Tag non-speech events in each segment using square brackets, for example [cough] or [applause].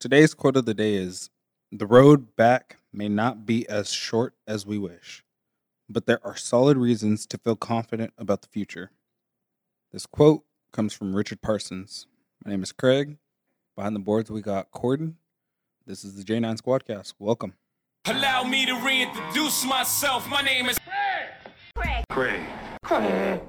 Today's quote of the day is The road back may not be as short as we wish, but there are solid reasons to feel confident about the future. This quote comes from Richard Parsons. My name is Craig. Behind the boards, we got Corden. This is the J9 Squadcast. Welcome. Allow me to reintroduce myself. My name is Craig. Craig.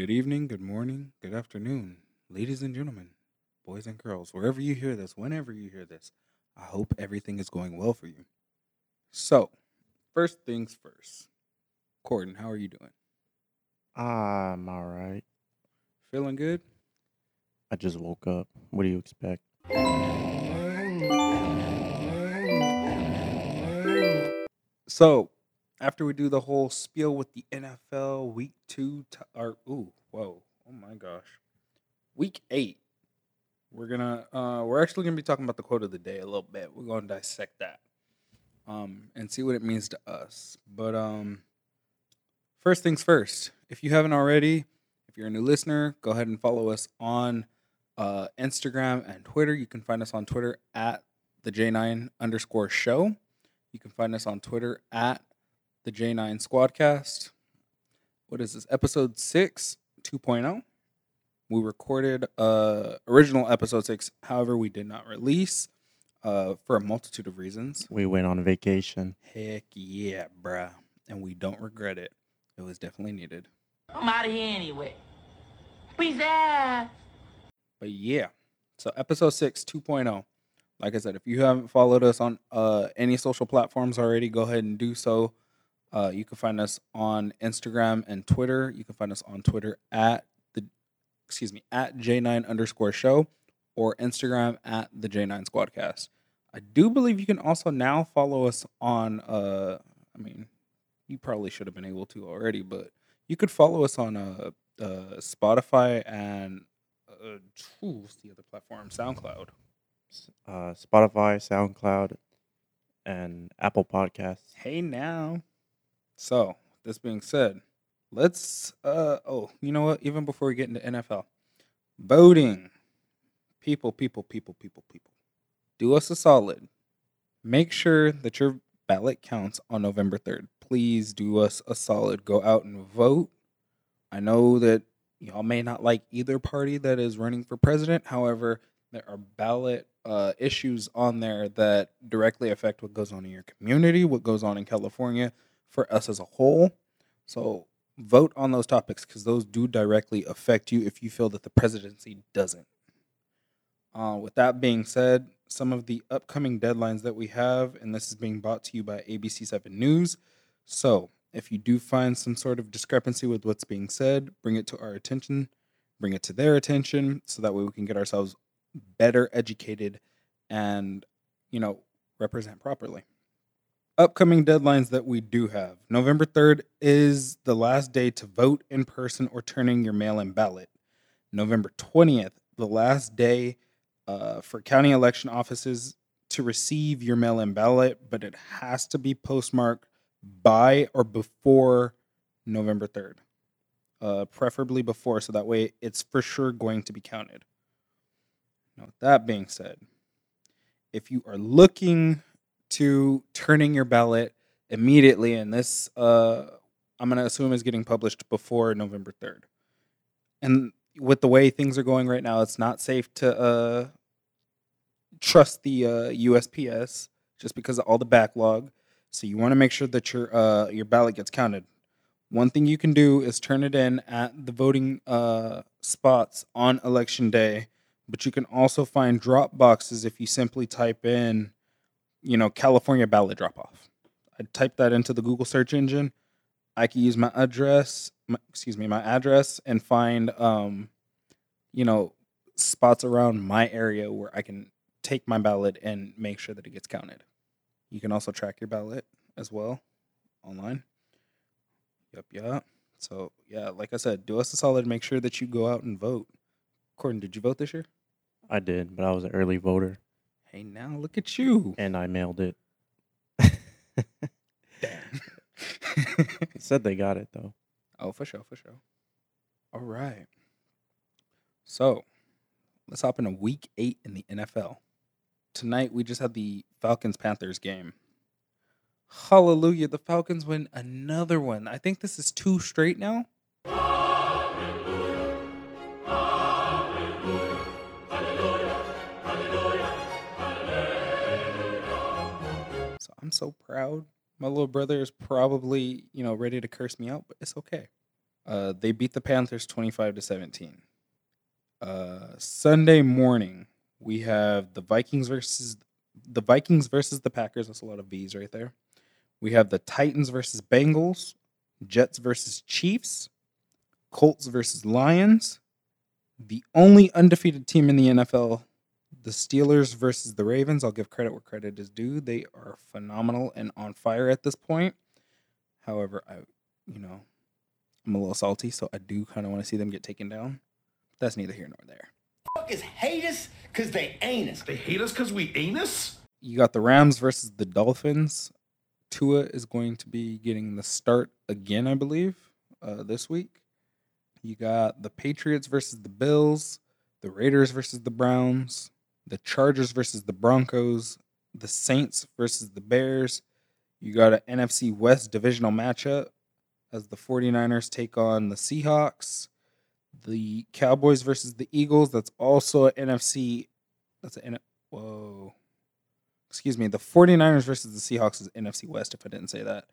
Good evening, good morning, good afternoon, ladies and gentlemen, boys and girls, wherever you hear this, whenever you hear this. I hope everything is going well for you. So, first things first. Corden, how are you doing? I'm all right. Feeling good? I just woke up. What do you expect? So, after we do the whole spiel with the NFL week two, t- or ooh, whoa, oh my gosh, week eight, we're gonna, uh, we're actually gonna be talking about the quote of the day a little bit. We're gonna dissect that, um, and see what it means to us. But um, first things first, if you haven't already, if you're a new listener, go ahead and follow us on uh, Instagram and Twitter. You can find us on Twitter at the J9 underscore show. You can find us on Twitter at the J9 Squadcast. What is this? Episode 6, 2.0. We recorded uh original episode 6, however, we did not release uh for a multitude of reasons. We went on vacation. Heck yeah, bruh. And we don't regret it. It was definitely needed. I'm out of here anyway. Peace out. But yeah. So episode 6 2.0. Like I said, if you haven't followed us on uh any social platforms already, go ahead and do so. Uh you can find us on Instagram and Twitter. You can find us on Twitter at the excuse me, at J9 underscore show or Instagram at the J9 Squadcast. I do believe you can also now follow us on uh I mean, you probably should have been able to already, but you could follow us on uh, uh Spotify and uh, what's the other platform? SoundCloud. Uh, Spotify, SoundCloud, and Apple Podcasts. Hey now. So, this being said, let's uh oh, you know what? Even before we get into NFL, voting. People, people, people, people, people. Do us a solid. Make sure that your ballot counts on November 3rd. Please do us a solid. Go out and vote. I know that y'all may not like either party that is running for president. However, there are ballot uh, issues on there that directly affect what goes on in your community, what goes on in California for us as a whole. So vote on those topics because those do directly affect you if you feel that the presidency doesn't. Uh, with that being said, some of the upcoming deadlines that we have, and this is being brought to you by ABC7 News. So, if you do find some sort of discrepancy with what's being said, bring it to our attention, bring it to their attention, so that way we can get ourselves better educated and, you know, represent properly. Upcoming deadlines that we do have November 3rd is the last day to vote in person or turning your mail in ballot. November 20th, the last day uh, for county election offices to receive your mail in ballot, but it has to be postmarked by or before November 3rd. Uh, preferably before, so that way it's for sure going to be counted. Now, with that being said, if you are looking to turning your ballot immediately, and this uh, I'm going to assume is getting published before November 3rd. And with the way things are going right now, it's not safe to uh, trust the uh, USPS just because of all the backlog. So you want to make sure that your uh, your ballot gets counted. One thing you can do is turn it in at the voting uh, spots on election day, but you can also find drop boxes if you simply type in, you know, California ballot drop off. I type that into the Google search engine. I can use my address, my, excuse me, my address, and find, um, you know, spots around my area where I can take my ballot and make sure that it gets counted. You can also track your ballot as well online. Yep, yeah. So yeah, like I said, do us a solid. Make sure that you go out and vote. Corden, did you vote this year? I did, but I was an early voter. Hey, now look at you. and I mailed it. Damn. [laughs] Said they got it though. oh, for sure, for sure. All right. So let's hop into week eight in the NFL. Tonight we just had the Falcons Panthers game. Hallelujah. The Falcons win another one. I think this is two straight now. I'm so proud. My little brother is probably, you know, ready to curse me out, but it's okay. Uh, they beat the Panthers 25 to 17. Uh, Sunday morning, we have the Vikings versus the Vikings versus the Packers. That's a lot of V's right there. We have the Titans versus Bengals, Jets versus Chiefs, Colts versus Lions, the only undefeated team in the NFL, the Steelers versus the Ravens. I'll give credit where credit is due. They are phenomenal and on fire at this point. However, I, you know, I'm a little salty, so I do kind of want to see them get taken down. That's neither here nor there. Fuckers hate us because they ain't us. They hate us because we anus? You got the Rams versus the Dolphins. Tua is going to be getting the start again, I believe, uh, this week. You got the Patriots versus the Bills, the Raiders versus the Browns, the Chargers versus the Broncos, the Saints versus the Bears. You got an NFC West divisional matchup as the 49ers take on the Seahawks. The Cowboys versus the Eagles. That's also an NFC. That's an. Whoa excuse me, the 49ers versus the Seahawks is NFC West, if I didn't say that.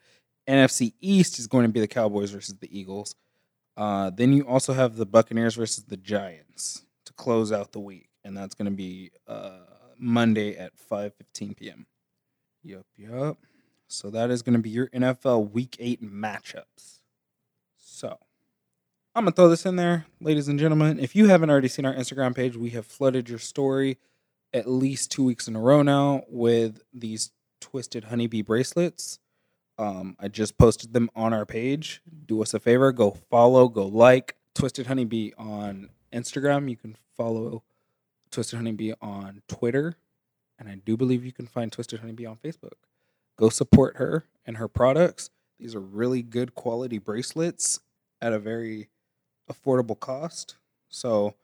NFC East is going to be the Cowboys versus the Eagles. Uh, then you also have the Buccaneers versus the Giants to close out the week, and that's going to be uh, Monday at 5:15 p.m. Yup, yup. So that is going to be your NFL Week Eight matchups. So I'm gonna throw this in there, ladies and gentlemen. If you haven't already seen our Instagram page, we have flooded your story at least two weeks in a row now with these twisted honeybee bracelets. Um, I just posted them on our page. Do us a favor, go follow, go like Twisted Honeybee on Instagram. You can follow Twisted Honeybee on Twitter, and I do believe you can find Twisted Honeybee on Facebook. Go support her and her products. These are really good quality bracelets at a very affordable cost. So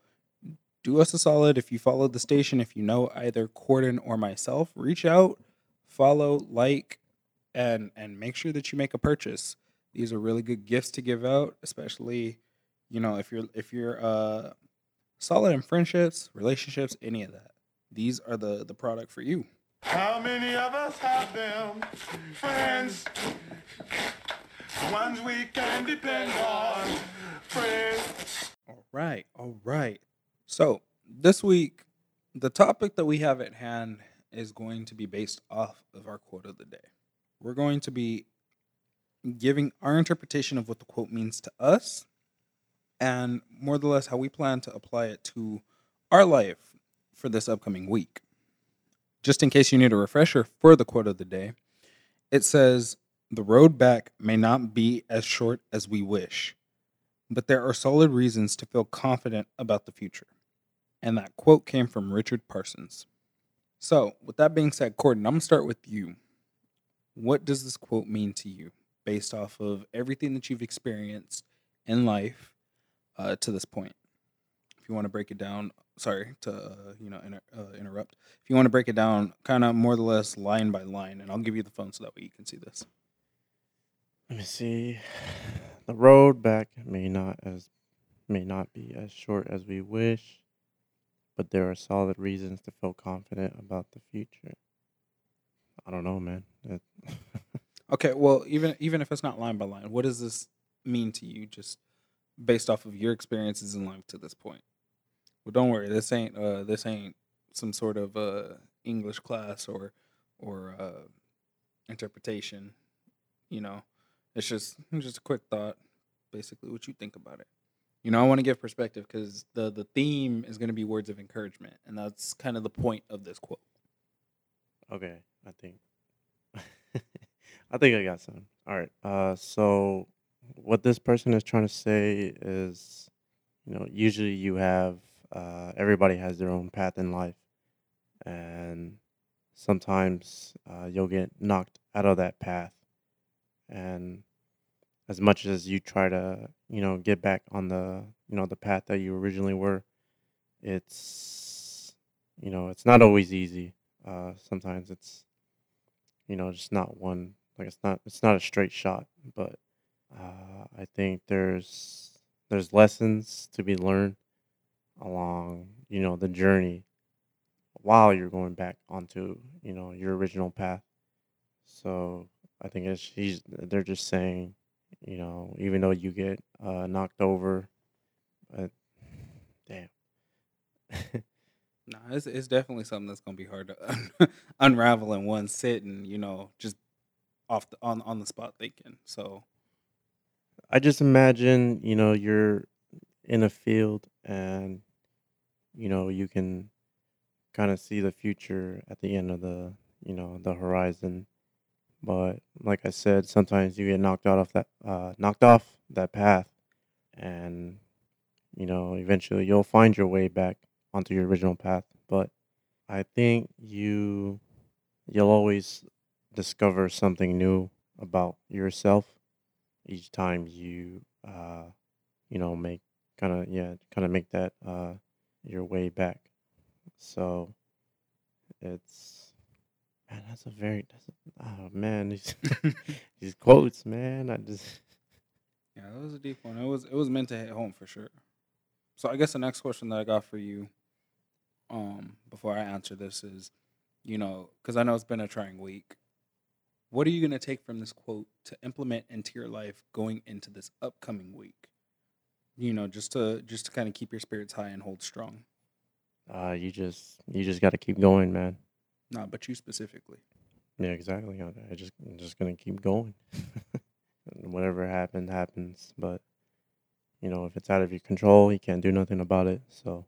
do us a solid if you follow the station if you know either Corden or myself reach out follow like and and make sure that you make a purchase these are really good gifts to give out especially you know if you're if you're uh solid in friendships relationships any of that these are the the product for you How many of us have them friends? Ones we can depend on. Friends. All right, all right. So this week, the topic that we have at hand is going to be based off of our quote of the day. We're going to be giving our interpretation of what the quote means to us and more or less how we plan to apply it to our life for this upcoming week. Just in case you need a refresher for the quote of the day, it says, The road back may not be as short as we wish, but there are solid reasons to feel confident about the future. And that quote came from Richard Parsons. So, with that being said, Corden, I'm to start with you. What does this quote mean to you based off of everything that you've experienced in life uh, to this point? If you want to break it down, sorry to uh, you know inter- uh, interrupt. If you want to break it down, kind of more or less line by line, and I'll give you the phone so that way you can see this. Let me see. The road back may not as may not be as short as we wish, but there are solid reasons to feel confident about the future. I don't know, man. [laughs] Okay, well, even even if it's not line by line, what does this mean to you, just based off of your experiences in life to this point? Well, don't worry, this ain't uh this ain't some sort of uh English class or or uh interpretation. You know, it's just just a quick thought, basically what you think about it. You know, I want to give perspective because the the theme is going to be words of encouragement, and that's kind of the point of this quote. okay, I think. [laughs] I think I got some. All right. Uh, so what this person is trying to say is, you know, usually you have uh, everybody has their own path in life, and sometimes uh, you'll get knocked out of that path. And as much as you try to, you know, get back on the, you know, the path that you originally were, it's, you know, it's not always easy. Uh, sometimes it's, you know, just not one, like it's not, it's not a straight shot, but uh, I think there's, there's lessons to be learned along, you know, the journey while you're going back onto, you know, your original path. So I think it's he's they're just saying, you know, even though you get uh, knocked over, but damn. [laughs] No, it's it's definitely something that's gonna be hard to un- [laughs] unravel in one sit and you know just off the on on the spot thinking. So I just imagine, you know, you're in a field and you know, you can kind of see the future at the end of the, you know, the horizon. But like I said, sometimes you get knocked out of that uh knocked off that path and you know, eventually you'll find your way back onto your original path. But I think you you'll always discover something new about yourself each time you uh you know make kind of yeah kind of make that uh your way back so it's man that's a very that's a, oh man these [laughs] [laughs] these quotes man i just yeah, that was a deep one. It was it was meant to hit home for sure. So I guess the next question that I got for you, um, before I answer this is, you know, because I know it's been a trying week. What are you gonna take from this quote to implement into your life going into this upcoming week? You know, just to just to kind of keep your spirits high and hold strong. uh you just you just got to keep going man Not, but you specifically. yeah exactly i, I just i'm just gonna keep going [laughs] whatever happened happens but you know if it's out of your control you can't do nothing about it so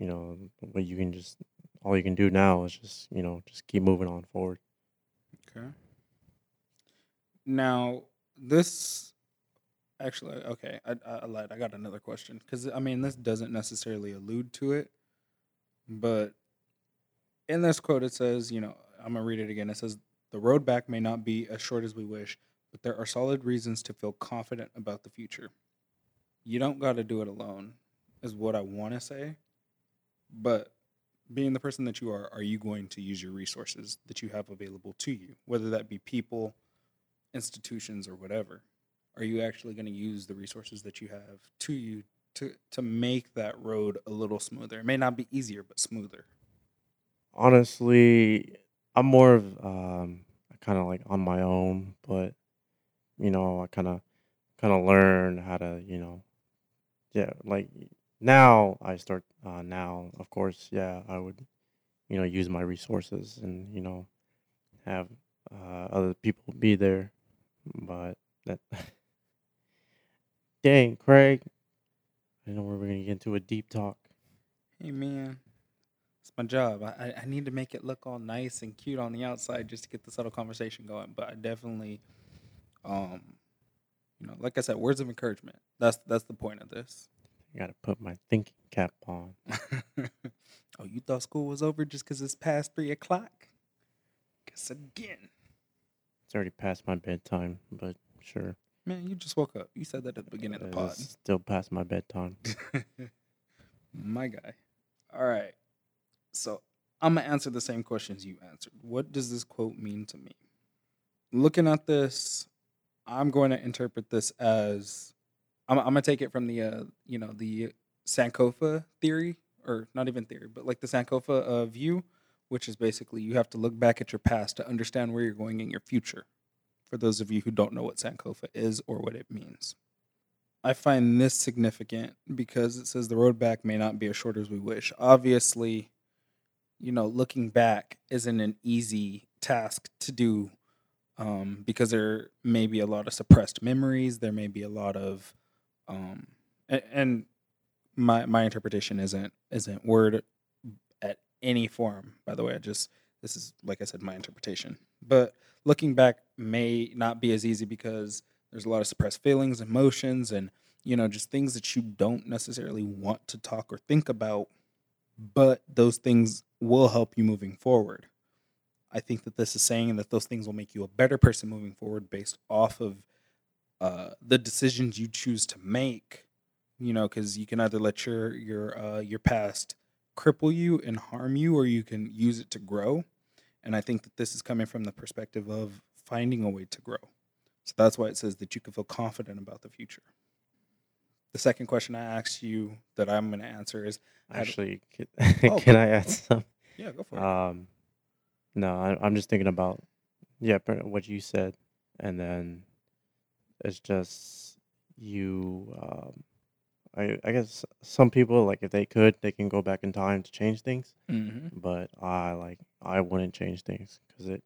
you know what you can just all you can do now is just you know just keep moving on forward Okay. Now this actually okay, I, I I lied. I got another question because I mean this doesn't necessarily allude to it, but in this quote it says, you know, I'm gonna read it again. It says, "The road back may not be as short as we wish, but there are solid reasons to feel confident about the future. You don't got to do it alone." Is what I want to say, but being the person that you are, are you going to use your resources that you have available to you, whether that be people, institutions, or whatever? Are you actually going to use the resources that you have to you to to make that road a little smoother? It may not be easier, but smoother. honestly i'm more of um kind of like on my own but you know i kind of kind of learn how to you know yeah like now i start uh now of course yeah i would you know use my resources and you know have uh other people be there but that [laughs] dang craig i know where we're gonna get into a deep talk Hey man, it's my job. I, I need to make it look all nice and cute on the outside just to get the subtle conversation going. But I definitely, um, you know, like I said, words of encouragement. That's that's the point of this. I gotta put my thinking cap on [laughs] oh, you thought school was over just because it's past three o'clock? Guess again. it's already past my bedtime but sure Man, you just woke up. You said that at the beginning of the pod. It's still past my bedtime [laughs] My guy. All right. So I'm going to answer the same questions you answered. What does this quote mean to me? Looking at this, I'm going to interpret this as I'm, I'm to take it from the, uh, you know, the Sankofa theory, or not even theory, but like the Sankofa uh, view, which is basically you have to look back at your past to understand where you're going in your future. For those of you who don't know what Sankofa is or what it means. I find this significant because it says the road back may not be as short as we wish. Obviously, you know, looking back isn't an easy task to do um, because there may be a lot of suppressed memories. There may be a lot of, um, and, my my interpretation isn't isn't word at any form. By the way, I just this is like I said, my interpretation. But looking back may not be as easy because there's a lot of suppressed feelings, emotions, and you know, just things that you don't necessarily want to talk or think about, but those things will help you moving forward. I think that this is saying that those things will make you a better person moving forward based off of uh, the decisions you choose to make. You know, because you can either let your your uh, your past cripple you and harm you, or you can use it to grow. And I think that this is coming from the perspective of finding a way to grow. So that's why it says that you can feel confident about the future. The second question I asked you that I'm going to answer is Actually, [laughs] can, Oh, can I add some? yeah, go for it. Um, no, I, I'm just thinking about yeah, what you said, and then it's just you. Um, I I guess some people like if they could, they can go back in time to change things, hmm but I like I wouldn't change things because it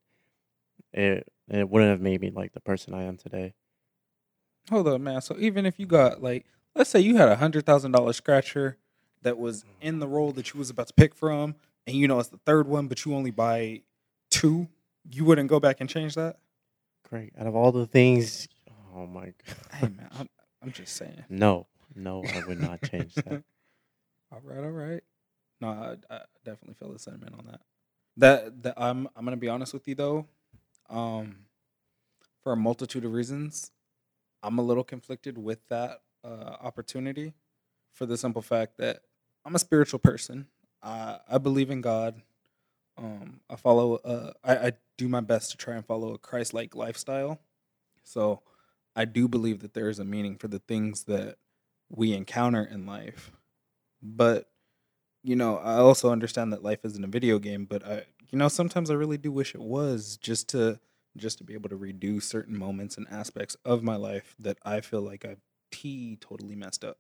it it wouldn't have made me like the person I am today. Hold on, man. So even if you got like, let's say you had a hundred thousand dollar scratcher that was in the roll that you was about to pick from, and you know it's the third one, but you only buy two, you wouldn't go back and change that. Great. Out of all the things, oh my god. [laughs] Hey man, I'm, I'm just saying. no, no, I would not change that. [laughs] all right, all right. No, I, I definitely feel the sentiment on that. That that I'm I'm gonna be honest with you though, um, for a multitude of reasons, I'm a little conflicted with that uh, opportunity, for the simple fact that I'm a spiritual person. I I believe in God. Um, I follow. Uh, I, I do my best to try and follow a Christ-like lifestyle. So, I do believe that there is a meaning for the things that we encounter in life. But, you know, I also understand that life isn't a video game. But I, you know, sometimes I really do wish it was just to just to be able to redo certain moments and aspects of my life that I feel like I've totally messed up,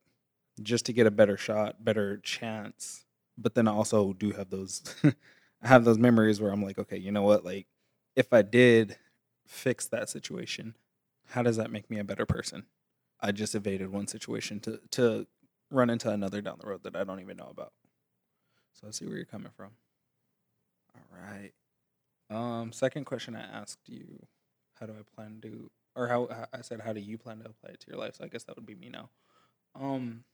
just to get a better shot, better chance. But then I also do have those. I [laughs] have those memories where I'm like, okay, you know what? Like, if I did fix that situation, how does that make me a better person? I just evaded one situation to to run into another down the road that I don't even know about. So I see where you're coming from. All right. Um, second question I asked you, how do I plan to, or how I said, how do you plan to apply it to your life? So I guess that would be me now. Um,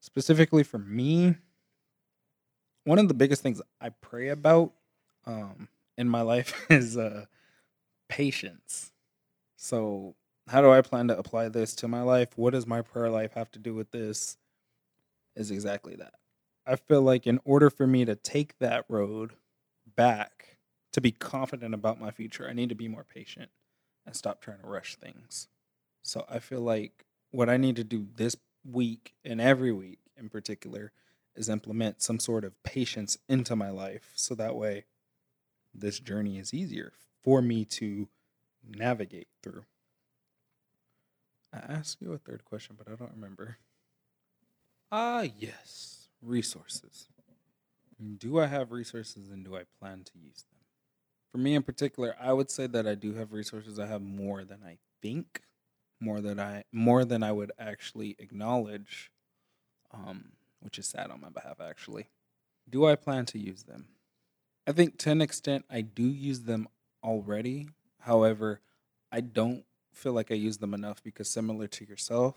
specifically for me, one of the biggest things I pray about um, in my life [laughs] is uh, patience. So, how do I plan to apply this to my life? What does my prayer life have to do with this? Is exactly that. I feel like in order for me to take that road back, to be confident about my future, I need to be more patient and stop trying to rush things. So, I feel like what I need to do this week and every week in particular is implement some sort of patience into my life so that way this journey is easier for me to navigate through. I asked you a third question, but I don't remember. Ah, yes, resources. Do I have resources and do I plan to use them? For me in particular, I would say that I do have resources. I have more than I think, more than I more than I would actually acknowledge. Um, which is sad on my behalf, actually. Do I plan to use them? I think to an extent I do use them already. However, I don't feel like I use them enough because, similar to yourself,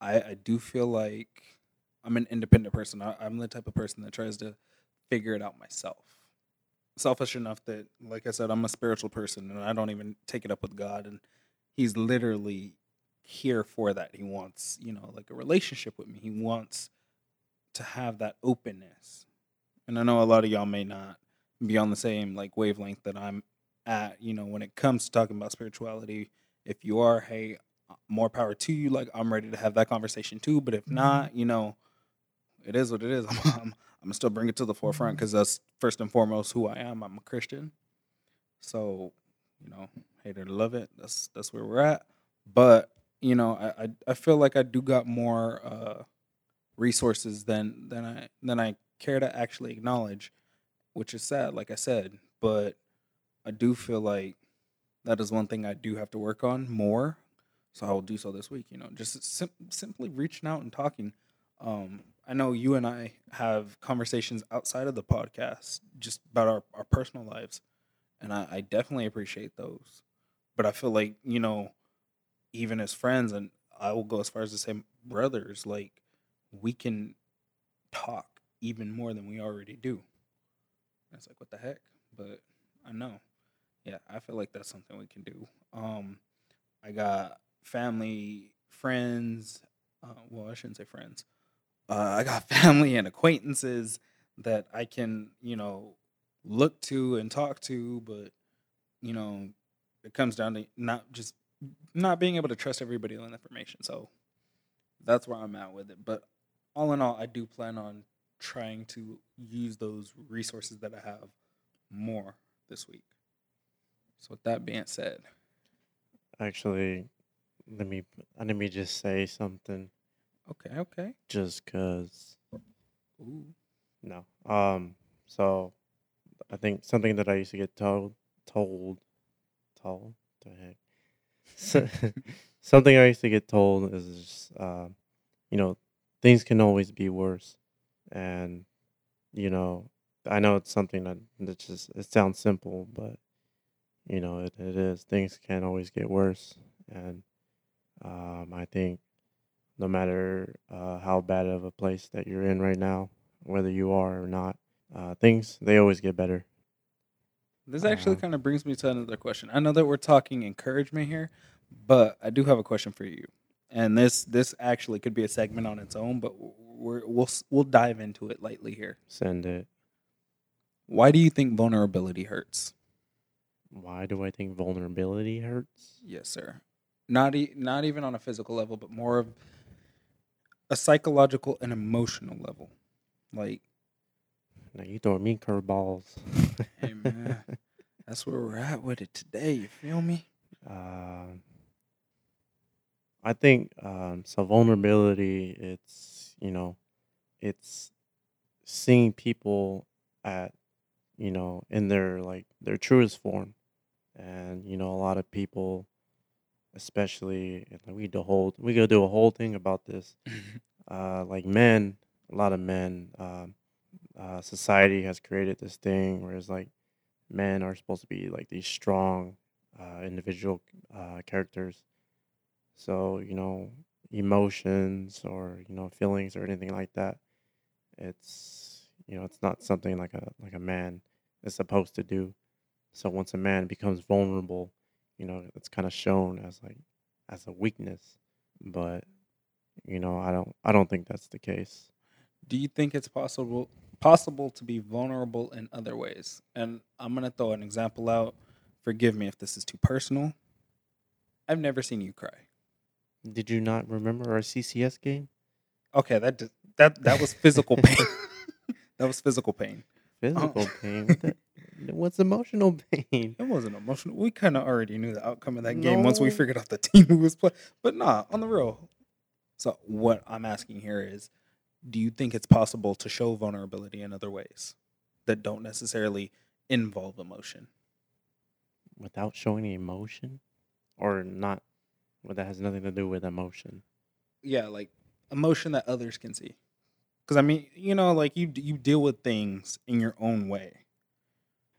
I, I do feel like I'm an independent person. I, I'm the type of person that tries to figure it out myself. Selfish enough that, like I said, I'm a spiritual person and I don't even take it up with God. And He's literally here for that. He wants, you know, like a relationship with me. He wants to have that openness. And I know a lot of y'all may not be on the same like wavelength that I'm at, you know, when it comes to talking about spirituality. If you are, hey, uh, more power to you. Like I'm ready to have that conversation too. But if not, you know, it is what it is. [laughs] I'm, I'm, I'm still bring it to the forefront because that's first and foremost who I am. I'm a Christian. So, you know, hate or love it. That's that's where we're at. But you know, I I, I feel like I do got more uh, resources than than I than I care to actually acknowledge, which is sad. Like I said, but I do feel like that is one thing I do have to work on more. So I will do so this week. You know, just sim- simply reaching out and talking. Um, I know you and I have conversations outside of the podcast just about our, our personal lives, and I, I definitely appreciate those. But I feel like you know, even as friends, and I will go as far as to say brothers, like we can talk even more than we already do. And it's like, what the heck? but I know. Yeah, I feel like that's something we can do. Um, I got family, friends. Uh, well, I shouldn't say friends. Uh, I got [laughs] family and acquaintances that I can, you know, look to and talk to, but you know, it comes down to not just not being able to trust everybody on information. So that's where I'm at with it. But all in all, I do plan on trying to use those resources that I have more this week. So with that being said, Actually, let me let me just say something. okay, okay. Just cause Ooh. no. Um. So, I think something that I used to get told told told the heck. So, [laughs] something I used to get told is, just, uh, you know, things can always be worse, and you know, I know it's something that that just it sounds simple, but you know, it, it is. Things can always get worse, and um, I think no matter uh, how bad of a place that you're in right now, whether you are or not, uh, things they always get better. This actually Uh, kind of brings me to another question. I know that we're talking encouragement here, but I do have a question for you. And this this actually could be a segment on its own, but we're, we'll we'll dive into it lightly here. Send it. Why do you think vulnerability hurts? Why do I think vulnerability hurts? Yes, sir. Not e- not even on a physical level, but more of a psychological and emotional level. Like, Now you throwing me curveballs. hey man, [laughs] that's where we're at with it today. You feel me? Um, I think um, so. Vulnerability. It's you know, it's seeing people at you know in their like their truest form, and you know a lot of people, especially we do whole we go do a whole thing about this. [laughs] Uh, like men, a lot of men. Um, uh, society has created this thing where it's like men are supposed to be like these strong uh, individual uh, characters. So you know, emotions or you know feelings or anything like that. It's you know it's not something like a like a man is supposed to do. So once a man becomes vulnerable, you know it's kind of shown as like as a weakness. But you know I don't I don't think that's the case. do you think it's possible possible to be vulnerable in other ways? And I'm gonna throw an example out. Forgive me if this is too personal. I've never seen you cry. Did you not remember our CCS game? Okay, that that that was physical pain. [laughs] that was physical pain. Physical uh-huh. pain. What the- What's emotional [laughs] pain? It wasn't emotional. We kind of already knew the outcome of that game once we figured out the [laughs] team who was playing. But nah, on the real. So what I'm asking here is, do you think it's possible to show vulnerability in other ways that don't necessarily involve emotion? Without showing emotion, or not? Well, that has nothing to do with emotion. yeah, like emotion that others can see. Because I mean, you know, like you you deal with things in your own way.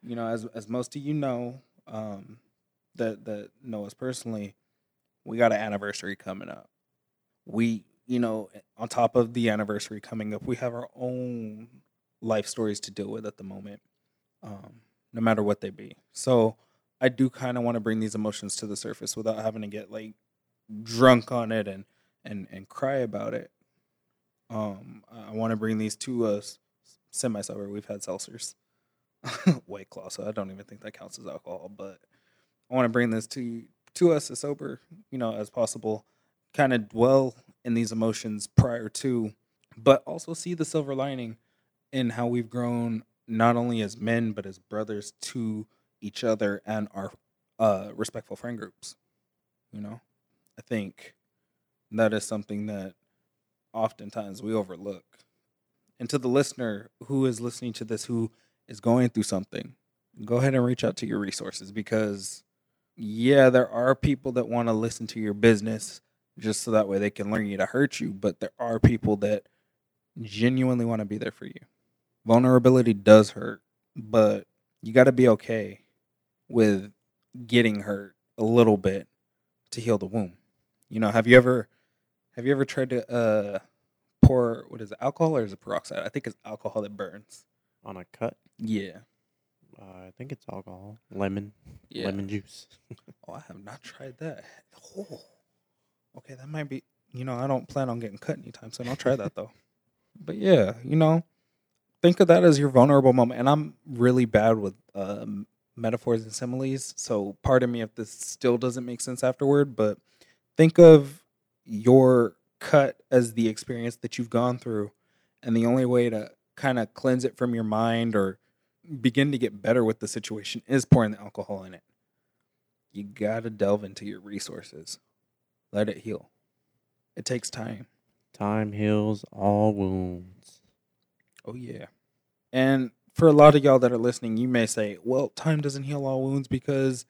You know, as as most of you know, um, that that know us personally, we got an anniversary coming up. We, you know, on top of the anniversary coming up, we have our own life stories to deal with at the moment, um, no matter what they be. So I do kind of want to bring these emotions to the surface without having to get like drunk on it and and and cry about it. Um, I want to bring these to us semi sober. We've had seltzers, [laughs] White Claw, so I don't even think that counts as alcohol. But I want to bring this to to us as sober, you know, as possible. Kind of dwell in these emotions prior to, but also see the silver lining in how we've grown not only as men but as brothers to each other and our uh, respectful friend groups. You know, I think that is something that oftentimes we overlook. And to the listener who is listening to this, who is going through something, go ahead and reach out to your resources because, yeah, there are people that want to listen to your business just so that way they can learn you to hurt you, but there are people that genuinely want to be there for you. Vulnerability does hurt, but you got to be okay with getting hurt a little bit to heal the wound. You know, have you ever have you ever tried to uh pour what is it, alcohol or is it peroxide? I think it's alcohol that burns. On a cut, Yeah. Uh, I think it's alcohol, lemon, Yeah. lemon juice. [laughs] Oh, I have not tried that. Oh. Okay, that might be. You know, I don't plan on getting cut anytime soon. I'll try that [laughs] though. But yeah, you know, think of that as your vulnerable moment. And I'm really bad with um, metaphors and similes, so pardon me if this still doesn't make sense afterward. But think of your cut as the experience that you've gone through, and the only way to kind of cleanse it from your mind or begin to get better with the situation is pouring the alcohol in it you gotta delve into your resources. Let it heal. It takes time. Time heals all wounds. Oh yeah. And for a lot of y'all that are listening, you may say, "Well, time doesn't heal all wounds because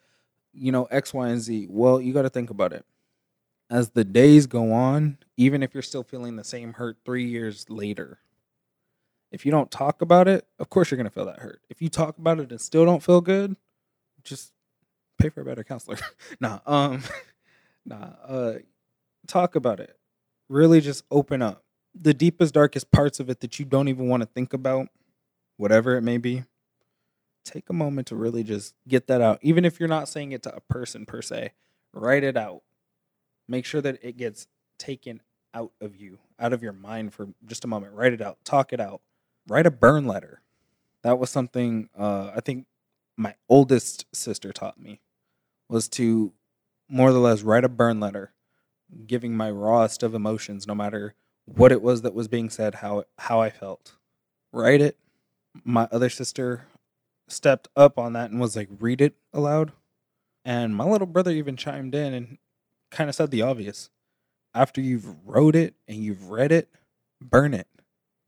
you know X, Y, and Z." Well, you got to think about it. As the days go on, even if you're still feeling the same hurt 3 years later, if you don't talk about it, of course you're going to feel that hurt. If you talk about it and still don't feel good, just pay for a better counselor. [laughs] nah, um [laughs] nah, uh talk about it. Really just open up. The deepest darkest parts of it that you don't even want to think about, whatever it may be. Take a moment to really just get that out. Even if you're not saying it to a person per se, write it out. Make sure that it gets taken out of you, out of your mind for just a moment. Write it out. Talk it out. Write a burn letter. That was something uh, I think my oldest sister taught me was to more or less write a burn letter, giving my rawest of emotions, no matter what it was that was being said, how how I felt. Write it. My other sister stepped up on that and was like, read it aloud. And my little brother even chimed in and kind of said the obvious. After you've wrote it and you've read it, burn it.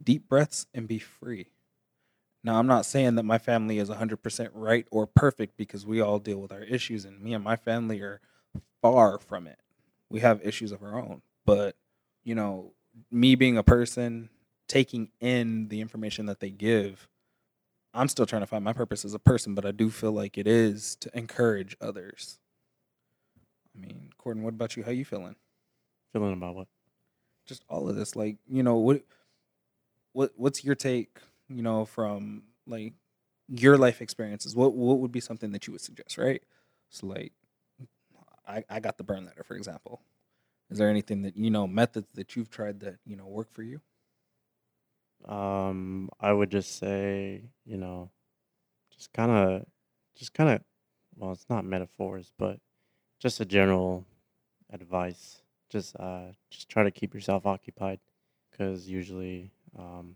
Deep breaths and be free. Now, I'm not saying that my family is 100% right or perfect because we all deal with our issues, and me and my family are far from it. We have issues of our own. But, you know, me being a person, taking in the information that they give, I'm still trying to find my purpose as a person, but I do feel like it is to encourage others. I mean, Corden, what about you? How you feeling? Feeling about what? Just all of this, like you know, what, what, what's your take? You know, from like your life experiences. What, what would be something that you would suggest? Right. So, like, I, I got the burn letter, for example. Is there anything that you know methods that you've tried that you know work for you? Um, I would just say, you know, just kind of, just kind of, well, it's not metaphors, but just a general advice. Just, uh, just try to keep yourself occupied, because usually, um,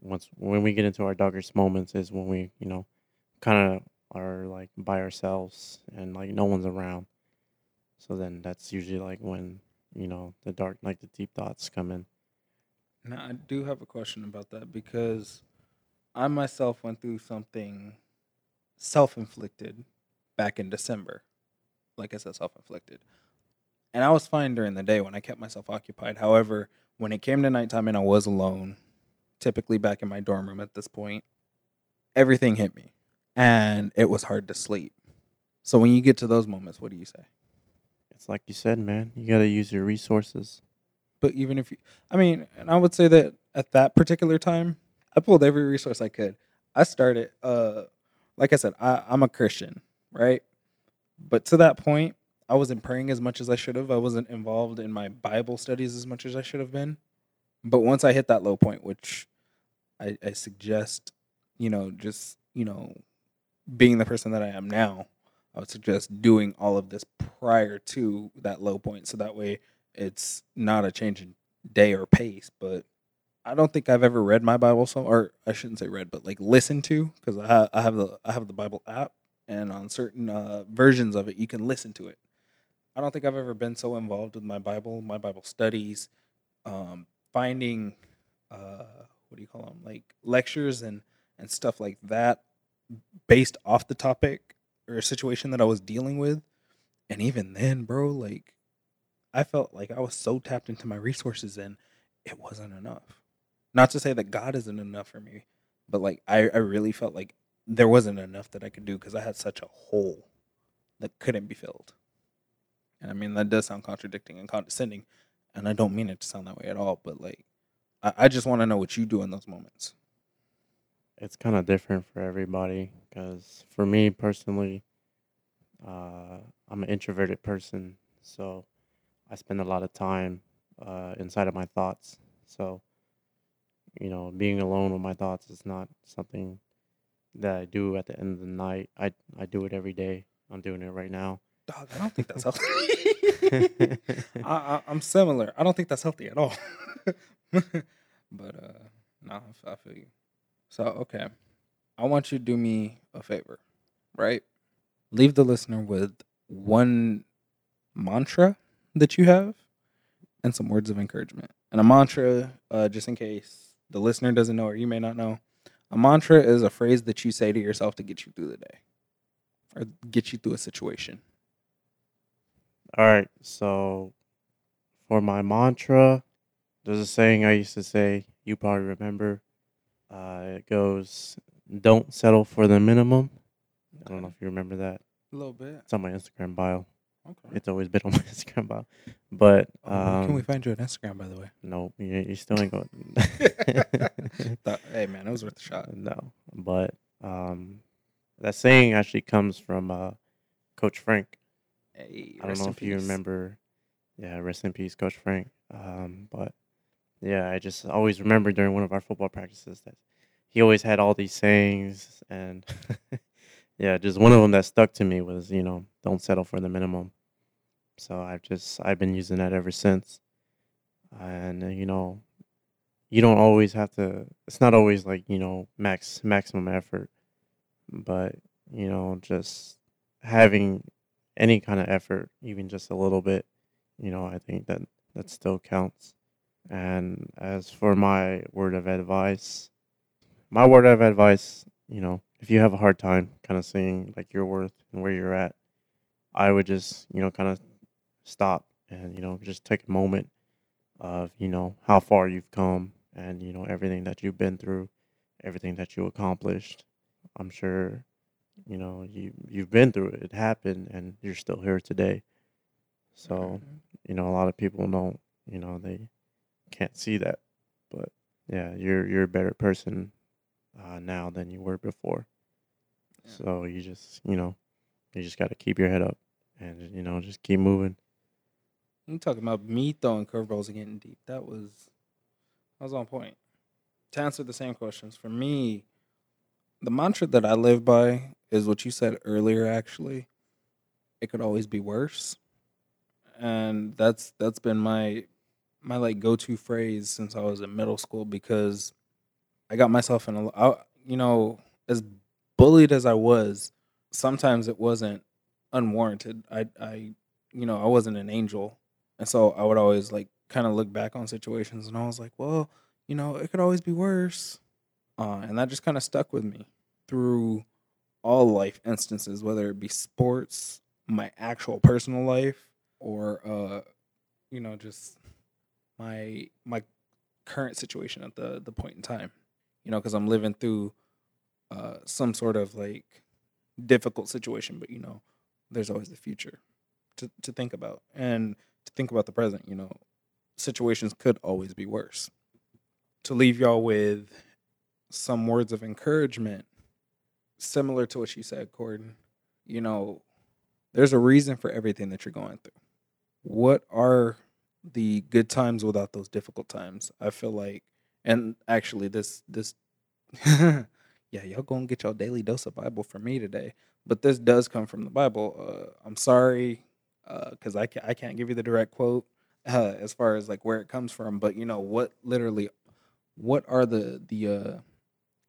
once when we get into our darkest moments is when we, you know, kind of are like by ourselves and like no one's around. So then that's usually like when you know the dark, like the deep thoughts come in. Now, I do have a question about that because I myself went through something self inflicted back in December. Like I said, self inflicted. And I was fine during the day when I kept myself occupied. However, when it came to nighttime and I was alone, typically back in my dorm room at this point, everything hit me and it was hard to sleep. So when you get to those moments, what do you say? It's like you said, man. You got to use your resources. But even if you, I mean, and I would say that at that particular time, I pulled every resource I could. I started, uh, like I said, I, I'm a Christian, right? But to that point, I wasn't praying as much as I should have. I wasn't involved in my Bible studies as much as I should have been. But once I hit that low point, which I, I suggest, you know, just, you know, being the person that I am now, I would suggest doing all of this prior to that low point. So that way it's not a change in day or pace. But I don't think I've ever read my Bible so, or I shouldn't say read, but like listened to, because I, ha- I have the I have the Bible app, and on certain uh, versions of it, you can listen to it. I don't think I've ever been so involved with my Bible, my Bible studies, um, finding uh, what do you call them, like lectures and and stuff like that, based off the topic or situation that I was dealing with. And even then, bro, like I felt like I was so tapped into my resources and it wasn't enough. Not to say that God isn't enough for me, but like I, I really felt like there wasn't enough that I could do because I had such a hole that couldn't be filled. And I mean that does sound contradicting and condescending, and I don't mean it to sound that way at all, but like I, I just want to know what you do in those moments. It's kind of different for everybody because for me personally, uh, I'm an introverted person, so I spend a lot of time uh, inside of my thoughts. So, you know, being alone with my thoughts is not something that I do at the end of the night. I I do it every day. I'm doing it right now. Dog, I don't think that's healthy. [laughs] I, I'm similar. I don't think that's healthy at all. [laughs] but uh, no, I feel you. So okay, I want you to do me a favor, right? Leave the listener with one mantra that you have and some words of encouragement. And a mantra, uh, just in case the listener doesn't know or you may not know, a mantra is a phrase that you say to yourself to get you through the day or get you through a situation. All right. So for my mantra, there's a saying I used to say, you probably remember. Uh, it goes, don't settle for the minimum. I don't know if you remember that. A little bit. It's on my Instagram bio. Okay. It's always been on [laughs] my Instagram bio. But Oh, can we um, find you on Instagram, by the way? no, you, you still ain't going. [laughs] Hey, man, it was worth a shot. [laughs] no, but um, that saying actually comes from uh, Coach Frank. Hey, I don't know if you remember. Yeah, rest in peace, Coach Frank. Um, but yeah, I just always remember during one of our football practices that he always had all these sayings, and [laughs] yeah, just one of them that stuck to me was, you know, don't settle for the minimum. So I've just I've been using that ever since, and uh, you know, you don't always have to. It's not always like you know max maximum effort, but you know just having any kind of effort, even just a little bit, you know, I think that that still counts. And as for my word of advice, my word of advice, you know, if you have a hard time kind of seeing like your worth and where you're at, I would just, you know, kind of stop and, you know, just take a moment of, you know, how far you've come and, you know, everything that you've been through, everything that you accomplished. I'm sure you know you you've been through it it happened and you're still here today so you know a lot of people don't you know they can't see that but yeah you're you're a better person uh, now than you were before Yeah. so you just you know you just got to keep your head up and you know just keep moving You talking about me throwing curveballs and getting deep? That was that was on point. To answer the same questions for me, the mantra that I live by is what you said earlier. Actually, it could always be worse, and that's that's been my my like go to phrase since I was in middle school because I got myself in a I, you know as bullied as I was, sometimes it wasn't unwarranted. I I you know I wasn't an angel and so I would always like kind of look back on situations and I was like, well, you know, it could always be worse. Uh, and that just kind of stuck with me through all life instances, whether it be sports, my actual personal life, or uh, you know, just my my current situation at the the point in time. You know, because I'm living through uh, some sort of like difficult situation, but you know, there's always the future to to think about and to think about the present. You know, situations could always be worse. To leave y'all with some words of encouragement, similar to what you said, Corden. You know, there's a reason for everything that you're going through. What are the good times without those difficult times? I feel like, and actually, this this, [laughs] yeah, y'all gonna get your daily dose of Bible from me today. But this does come from the Bible. Uh, I'm sorry, because I can't I can't give you the direct quote uh, [laughs] as far as like where it comes from. But you know what, literally, what are the the uh,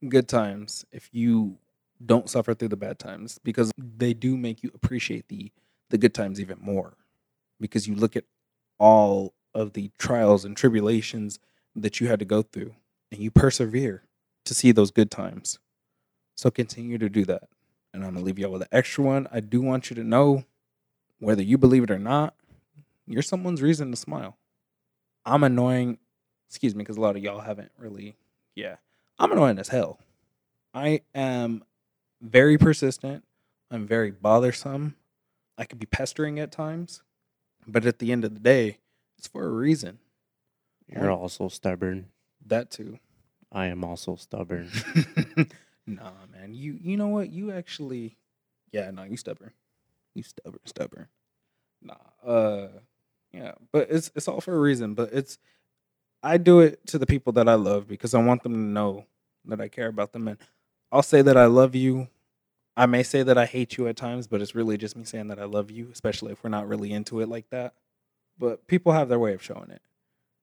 good times if you don't suffer through the bad times because they do make you appreciate the the good times even more. Because you look at all of the trials and tribulations that you had to go through and you persevere to see those good times. So continue to do that. And i'm gonna leave y'all with an extra one. I do want you to know whether you believe it or not you're someone's reason to smile. I'm annoying excuse me because a lot of y'all haven't really yeah i'm annoying as hell i am very persistent i'm very bothersome i could be pestering at times but at the end of the day it's for a reason you're also stubborn that too i am also stubborn [laughs] Nah, man. You you know what? You actually Yeah, no, you stubborn. You stubborn, stubborn. Nah. Uh yeah, but it's it's all for a reason, but it's I do it to the people that I love because I want them to know that I care about them and I'll say that I love you. I may say that I hate you at times, but it's really just me saying that I love you, especially if we're not really into it like that. But people have their way of showing it.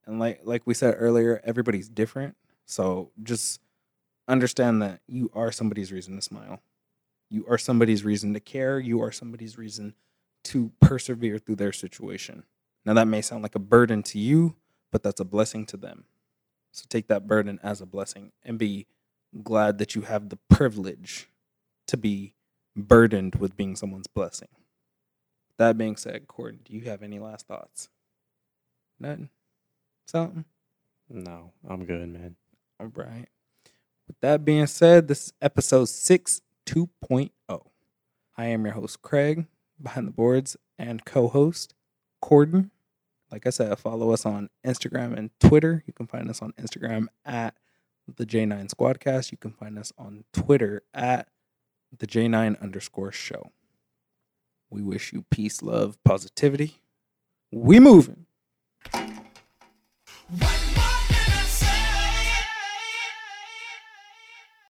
And like like we said earlier, everybody's different. So just understand that you are somebody's reason to smile. You are somebody's reason to care. You are somebody's reason to persevere through their situation. Now, that may sound like a burden to you, but that's a blessing to them. So take that burden as a blessing and be glad that you have the privilege to be burdened with being someone's blessing. That being said, Corden, do you have any last thoughts? Nothing? Something? No, I'm good, man. All right. With that being said, this is episode 6 2.0. I am your host, Craig, behind the boards, and co host, Corden. Like I said, follow us on Instagram and Twitter. You can find us on Instagram at the J9 Squadcast. You can find us on Twitter at the J9 underscore show. We wish you peace, love, positivity. We moving.